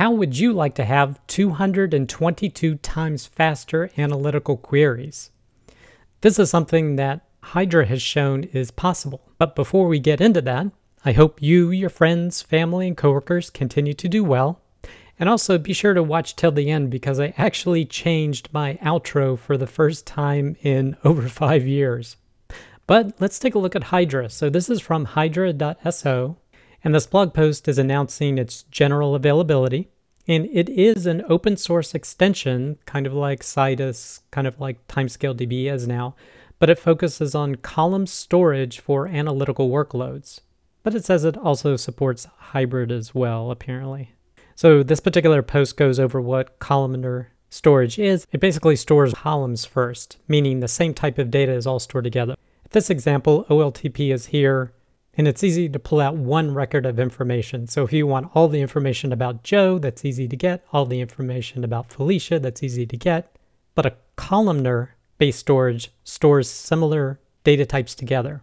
How would you like to have 222 times faster analytical queries? This is something that Hydra has shown is possible. But before we get into that, I hope you, your friends, family, and coworkers continue to do well. And also be sure to watch till the end because I actually changed my outro for the first time in over five years. But let's take a look at Hydra. So this is from hydra.so, and this blog post is announcing its general availability. And it is an open source extension, kind of like Citus, kind of like Timescale DB is now, but it focuses on column storage for analytical workloads. But it says it also supports hybrid as well, apparently. So this particular post goes over what columnar storage is. It basically stores columns first, meaning the same type of data is all stored together this example, OLTP is here, and it's easy to pull out one record of information. So if you want all the information about Joe, that's easy to get. All the information about Felicia, that's easy to get. But a columnar based storage stores similar data types together.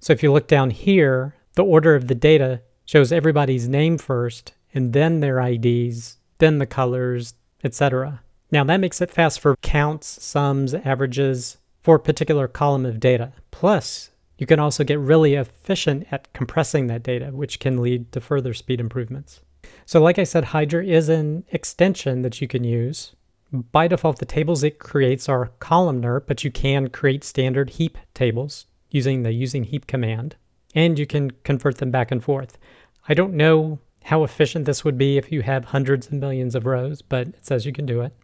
So if you look down here, the order of the data shows everybody's name first, and then their IDs, then the colors, etc. Now that makes it fast for counts, sums, averages, for a particular column of data. Plus, you can also get really efficient at compressing that data, which can lead to further speed improvements. So like I said, Hydra is an extension that you can use. By default, the tables it creates are columnar, but you can create standard heap tables using the using heap command, and you can convert them back and forth. I don't know how efficient this would be if you have hundreds and millions of rows, but it says you can do it.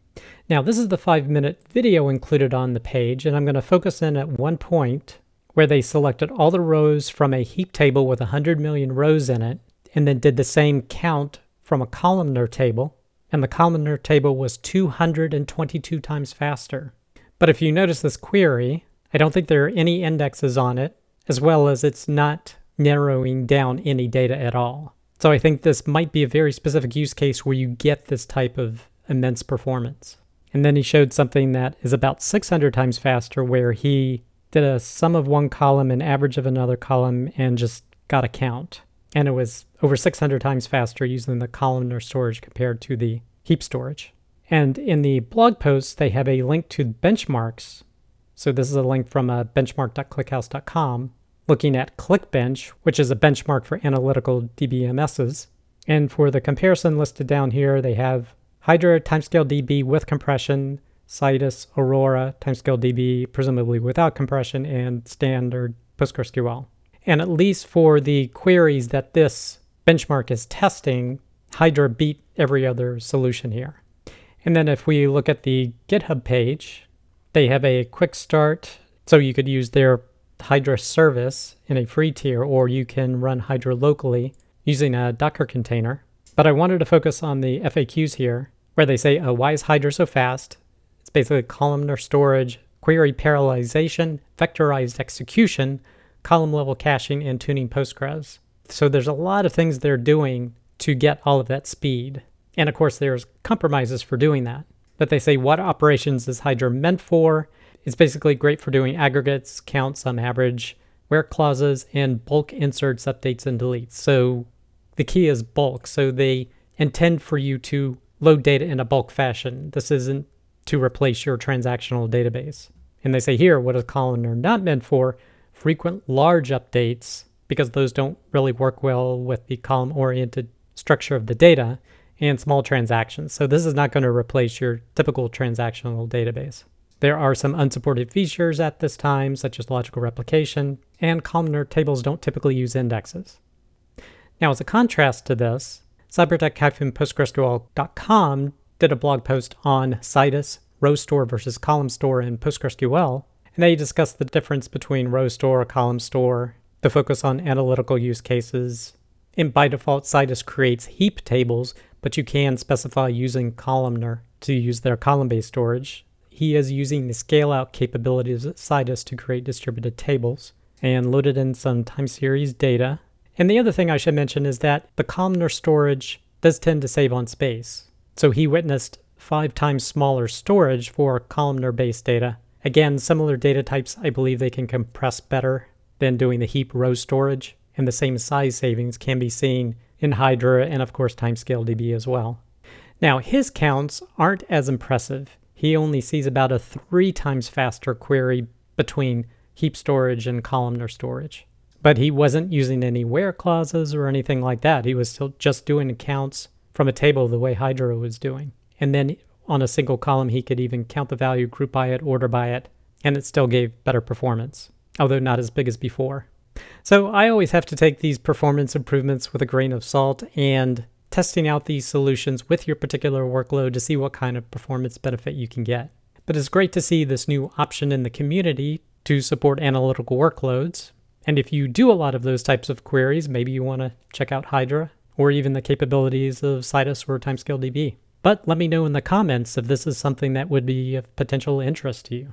Now, this is the five minute video included on the page, and I'm going to focus in at one point where they selected all the rows from a heap table with 100 million rows in it, and then did the same count from a columnar table, and the columnar table was 222 times faster. But if you notice this query, I don't think there are any indexes on it, as well as it's not narrowing down any data at all. So I think this might be a very specific use case where you get this type of immense performance. And then he showed something that is about 600 times faster, where he did a sum of one column and average of another column and just got a count. And it was over 600 times faster using the columnar storage compared to the heap storage. And in the blog post, they have a link to benchmarks. So this is a link from uh, benchmark.clickhouse.com looking at ClickBench, which is a benchmark for analytical DBMSs. And for the comparison listed down here, they have Hydra timescale DB with compression, Citus, Aurora timescale DB presumably without compression, and standard PostgreSQL. And at least for the queries that this benchmark is testing, Hydra beat every other solution here. And then if we look at the GitHub page, they have a quick start. So you could use their Hydra service in a free tier, or you can run Hydra locally using a Docker container. But I wanted to focus on the FAQs here where they say, uh, why is Hydra so fast? It's basically columnar storage, query parallelization, vectorized execution, column level caching, and tuning Postgres. So there's a lot of things they're doing to get all of that speed. And of course, there's compromises for doing that. But they say what operations is Hydra meant for? It's basically great for doing aggregates, counts on average, where clauses, and bulk inserts, updates, and deletes. So the key is bulk. So they intend for you to load data in a bulk fashion. This isn't to replace your transactional database. And they say here, what is columnar not meant for? Frequent large updates, because those don't really work well with the column oriented structure of the data, and small transactions. So this is not going to replace your typical transactional database. There are some unsupported features at this time, such as logical replication, and columnar tables don't typically use indexes. Now, as a contrast to this, cybertec-postgresql.com did a blog post on Citus, row store versus column store in PostgreSQL, and they discussed the difference between row store, column store, the focus on analytical use cases. And by default, Citus creates heap tables, but you can specify using columnar to use their column-based storage. He is using the scale-out capabilities of Citus to create distributed tables and loaded in some time series data and the other thing I should mention is that the columnar storage does tend to save on space. So he witnessed five times smaller storage for columnar based data. Again, similar data types, I believe they can compress better than doing the heap row storage, and the same size savings can be seen in Hydra and, of course, Timescale DB as well. Now, his counts aren't as impressive. He only sees about a three times faster query between heap storage and columnar storage. But he wasn't using any where clauses or anything like that. He was still just doing counts from a table the way Hydra was doing. And then on a single column, he could even count the value, group by it, order by it, and it still gave better performance, although not as big as before. So I always have to take these performance improvements with a grain of salt and testing out these solutions with your particular workload to see what kind of performance benefit you can get. But it's great to see this new option in the community to support analytical workloads. And if you do a lot of those types of queries, maybe you want to check out Hydra or even the capabilities of Citus or TimescaleDB. But let me know in the comments if this is something that would be of potential interest to you.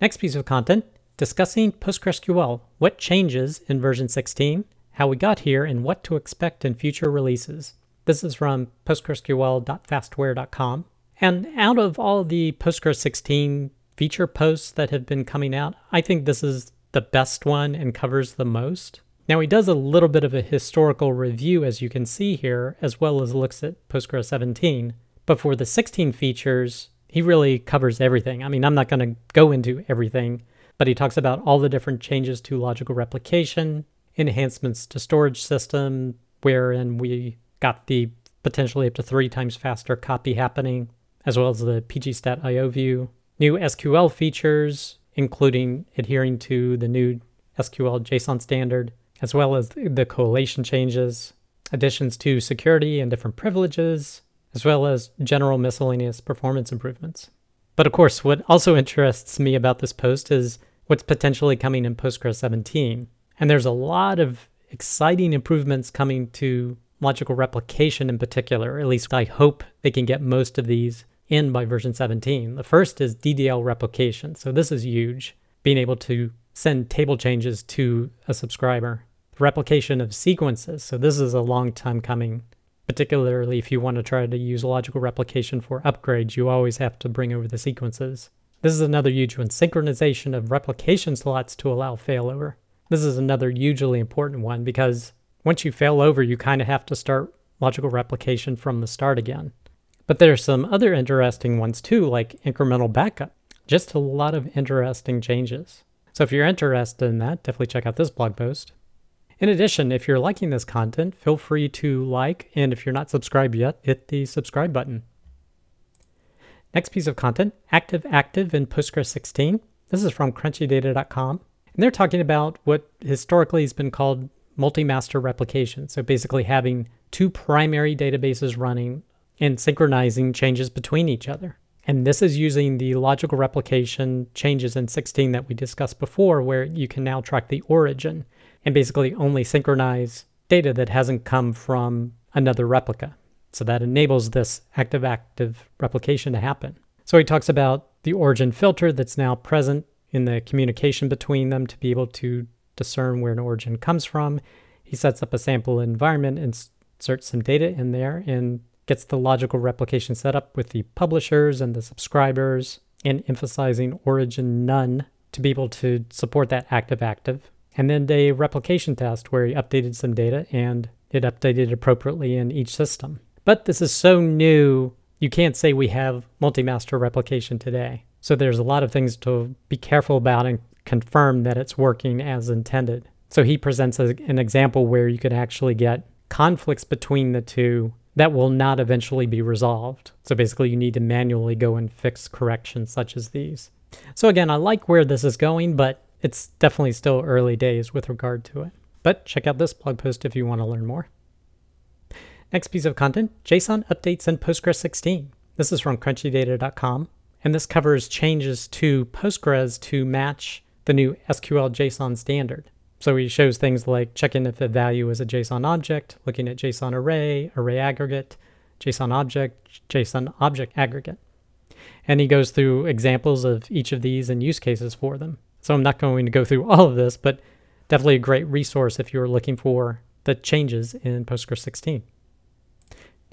Next piece of content discussing PostgreSQL, what changes in version 16, how we got here, and what to expect in future releases. This is from postgresql.fastware.com. And out of all the Postgres 16 feature posts that have been coming out, I think this is the best one and covers the most. Now, he does a little bit of a historical review, as you can see here, as well as looks at Postgres 17. But for the 16 features, he really covers everything. I mean, I'm not going to go into everything, but he talks about all the different changes to logical replication, enhancements to storage system, wherein we got the potentially up to three times faster copy happening, as well as the pgstat IO view, new SQL features, including adhering to the new SQL JSON standard, as well as the collation changes, additions to security and different privileges, as well as general miscellaneous performance improvements. But of course, what also interests me about this post is what's potentially coming in Postgres 17. And there's a lot of exciting improvements coming to logical replication in particular. At least I hope they can get most of these in by version 17. The first is DDL replication. So this is huge, being able to send table changes to a subscriber. The replication of sequences. So this is a long time coming particularly if you want to try to use logical replication for upgrades, you always have to bring over the sequences. This is another huge one, synchronization of replication slots to allow failover. This is another hugely important one because once you fail over, you kind of have to start logical replication from the start again. But there are some other interesting ones too, like incremental backup. Just a lot of interesting changes. So if you're interested in that, definitely check out this blog post. In addition, if you're liking this content, feel free to like, and if you're not subscribed yet, hit the subscribe button. Next piece of content, Active Active in Postgres 16. This is from crunchydata.com. And they're talking about what historically has been called multi-master replication. So basically having two primary databases running and synchronizing changes between each other. And this is using the logical replication changes in 16 that we discussed before, where you can now track the origin and basically only synchronize data that hasn't come from another replica. So that enables this active active replication to happen. So he talks about the origin filter that's now present in the communication between them to be able to discern where an origin comes from. He sets up a sample environment, and inserts some data in there, and gets the logical replication set up with the publishers and the subscribers, and emphasizing origin none to be able to support that active active and then a replication test where he updated some data and it updated appropriately in each system. But this is so new, you can't say we have multi-master replication today. So there's a lot of things to be careful about and confirm that it's working as intended. So he presents a, an example where you could actually get conflicts between the two that will not eventually be resolved. So basically you need to manually go and fix corrections such as these. So again, I like where this is going, but it's definitely still early days with regard to it. But check out this blog post if you want to learn more. Next piece of content JSON updates in Postgres 16. This is from crunchydata.com, and this covers changes to Postgres to match the new SQL JSON standard. So he shows things like checking if the value is a JSON object, looking at JSON array, array aggregate, JSON object, JSON object aggregate. And he goes through examples of each of these and use cases for them. So I'm not going to go through all of this, but definitely a great resource if you're looking for the changes in Postgres 16.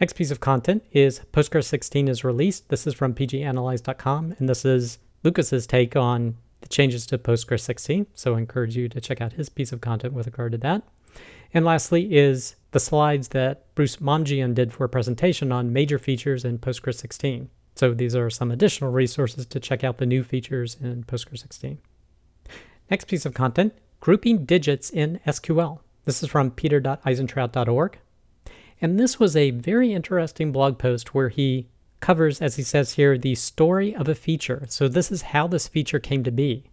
Next piece of content is Postgres 16 is released. This is from pganalyze.com, and this is Lukas's take on the changes to Postgres 16. So I encourage you to check out his piece of content with regard to that. And lastly is the slides that Bruce Momjian did for a presentation on major features in Postgres 16. So these are some additional resources to check out the new features in Postgres 16. Next piece of content, grouping digits in SQL. This is from peter.eisentraut.org. And this was a very interesting blog post where he covers, as he says here, the story of a feature. So this is how this feature came to be.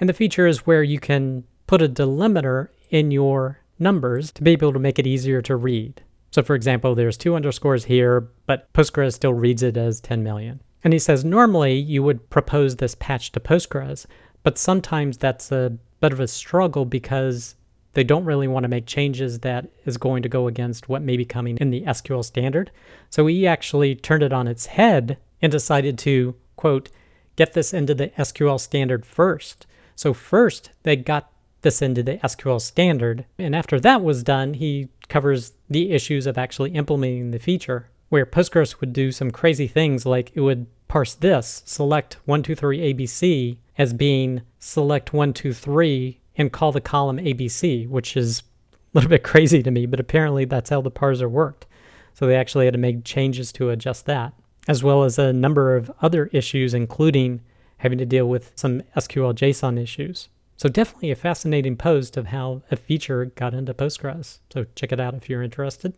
And the feature is where you can put a delimiter in your numbers to be able to make it easier to read. So for example, there's two underscores here, but Postgres still reads it as 10 million. And he says normally you would propose this patch to Postgres, but sometimes that's a bit of a struggle because they don't really want to make changes that is going to go against what may be coming in the SQL standard. So he actually turned it on its head and decided to, quote, get this into the SQL standard first. So first they got this into the SQL standard. And after that was done, he covers the issues of actually implementing the feature, where Postgres would do some crazy things like it would parse this, select 123 ABC as being select 123 and call the column ABC, which is a little bit crazy to me, but apparently that's how the parser worked. So they actually had to make changes to adjust that, as well as a number of other issues, including having to deal with some SQL JSON issues. So definitely a fascinating post of how a feature got into Postgres. So check it out if you're interested.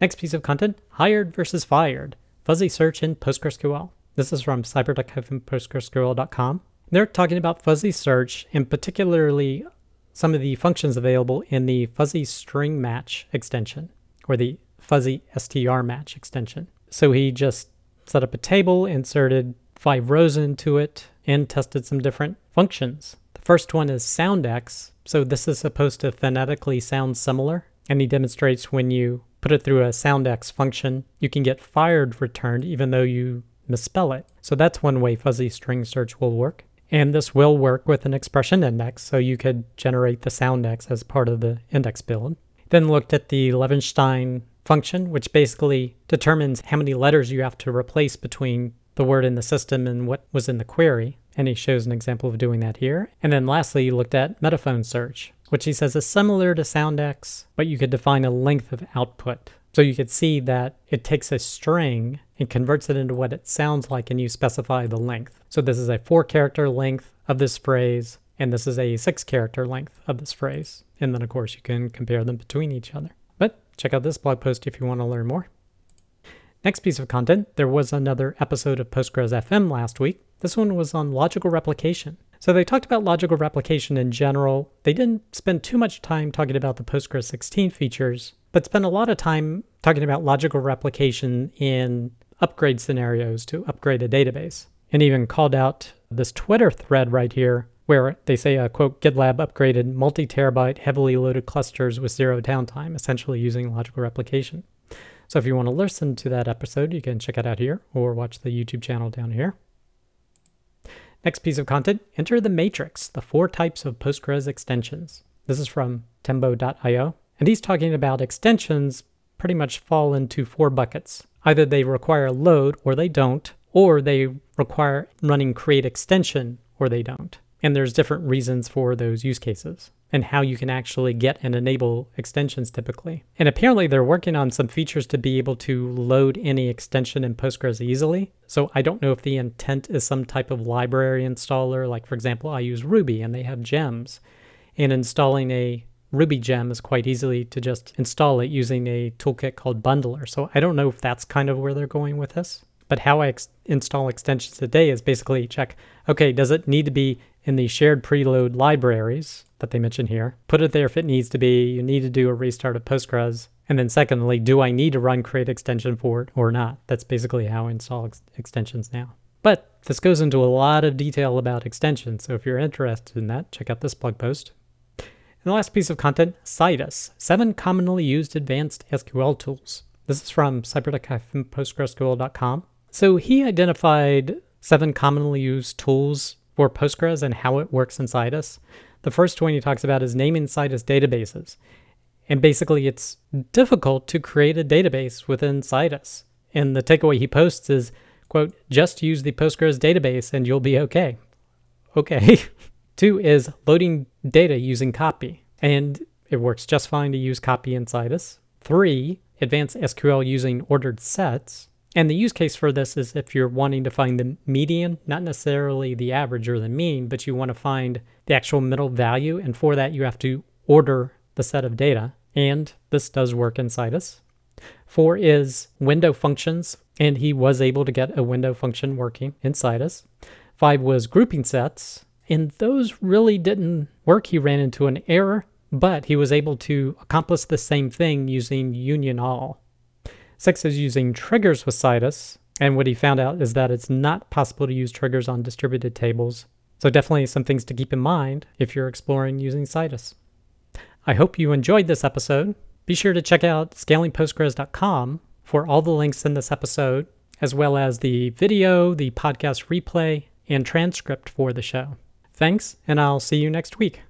Next piece of content, hired versus fired, fuzzy search in PostgreSQL. This is from cybertec-postgresql.com. They're talking about fuzzy search and particularly some of the functions available in the fuzzy string match extension or the fuzzy str match extension. So he just set up a table, inserted five rows into it, and tested some different functions. The first one is soundex. So this is supposed to phonetically sound similar. And he demonstrates when you put it through a soundex function, you can get fired returned even though you misspell it. So that's one way fuzzy string search will work. And this will work with an expression index, so you could generate the soundex as part of the index build. Then looked at the Levenshtein function, which basically determines how many letters you have to replace between the word in the system and what was in the query. And he shows an example of doing that here. And then lastly, he looked at metaphone search, which he says is similar to soundex, but you could define a length of output. So you could see that it takes a string and converts it into what it sounds like and you specify the length. So this is a four character length of this phrase and this is a six character length of this phrase. And then of course you can compare them between each other. But check out this blog post if you want to learn more. Next piece of content, there was another episode of Postgres FM last week. This one was on logical replication. So they talked about logical replication in general. They didn't spend too much time talking about the Postgres 16 features, but spent a lot of time talking about logical replication in upgrade scenarios to upgrade a database. And even called out this Twitter thread right here where they say, uh, quote, GitLab upgraded multi terabyte heavily loaded clusters with zero downtime, essentially using logical replication. So if you want to listen to that episode, you can check it out here or watch the YouTube channel down here. Next piece of content enter the matrix, the four types of Postgres extensions. This is from tembo.io. And he's talking about extensions pretty much fall into four buckets. Either they require load or they don't, or they require running create extension or they don't. And there's different reasons for those use cases and how you can actually get and enable extensions typically. And apparently they're working on some features to be able to load any extension in Postgres easily. So I don't know if the intent is some type of library installer, like for example, I use Ruby and they have gems. And installing a Ruby gem is quite easily to just install it using a toolkit called Bundler. So I don't know if that's kind of where they're going with this. But how I ex- install extensions today is basically check, okay, does it need to be in the shared preload libraries that they mention here? Put it there if it needs to be. You need to do a restart of Postgres. And then secondly, do I need to run create extension for it or not? That's basically how I install ex- extensions now. But this goes into a lot of detail about extensions. So if you're interested in that, check out this blog post. And the last piece of content, Citus, seven commonly used advanced SQL tools. This is from cybertec-postgresql.com. So he identified seven commonly used tools for Postgres and how it works in Citus. The first one he talks about is naming Citus databases. And basically, it's difficult to create a database within Citus. And the takeaway he posts is, quote, just use the Postgres database and you'll be okay. Okay. Two is loading data using copy. And it works just fine to use copy in Citus. Three, advanced SQL using ordered sets. And the use case for this is if you're wanting to find the median, not necessarily the average or the mean, but you want to find the actual middle value. And for that, you have to order the set of data. And this does work in Citus. Four is window functions, and he was able to get a window function working in Citus. Five was grouping sets, and those really didn't work. He ran into an error, but he was able to accomplish the same thing using union all. Six is using triggers with Citus, and what he found out is that it's not possible to use triggers on distributed tables. So definitely some things to keep in mind if you're exploring using Citus. I hope you enjoyed this episode. Be sure to check out scalingpostgres.com for all the links in this episode, as well as the video, the podcast replay, and transcript for the show. Thanks, and I'll see you next week.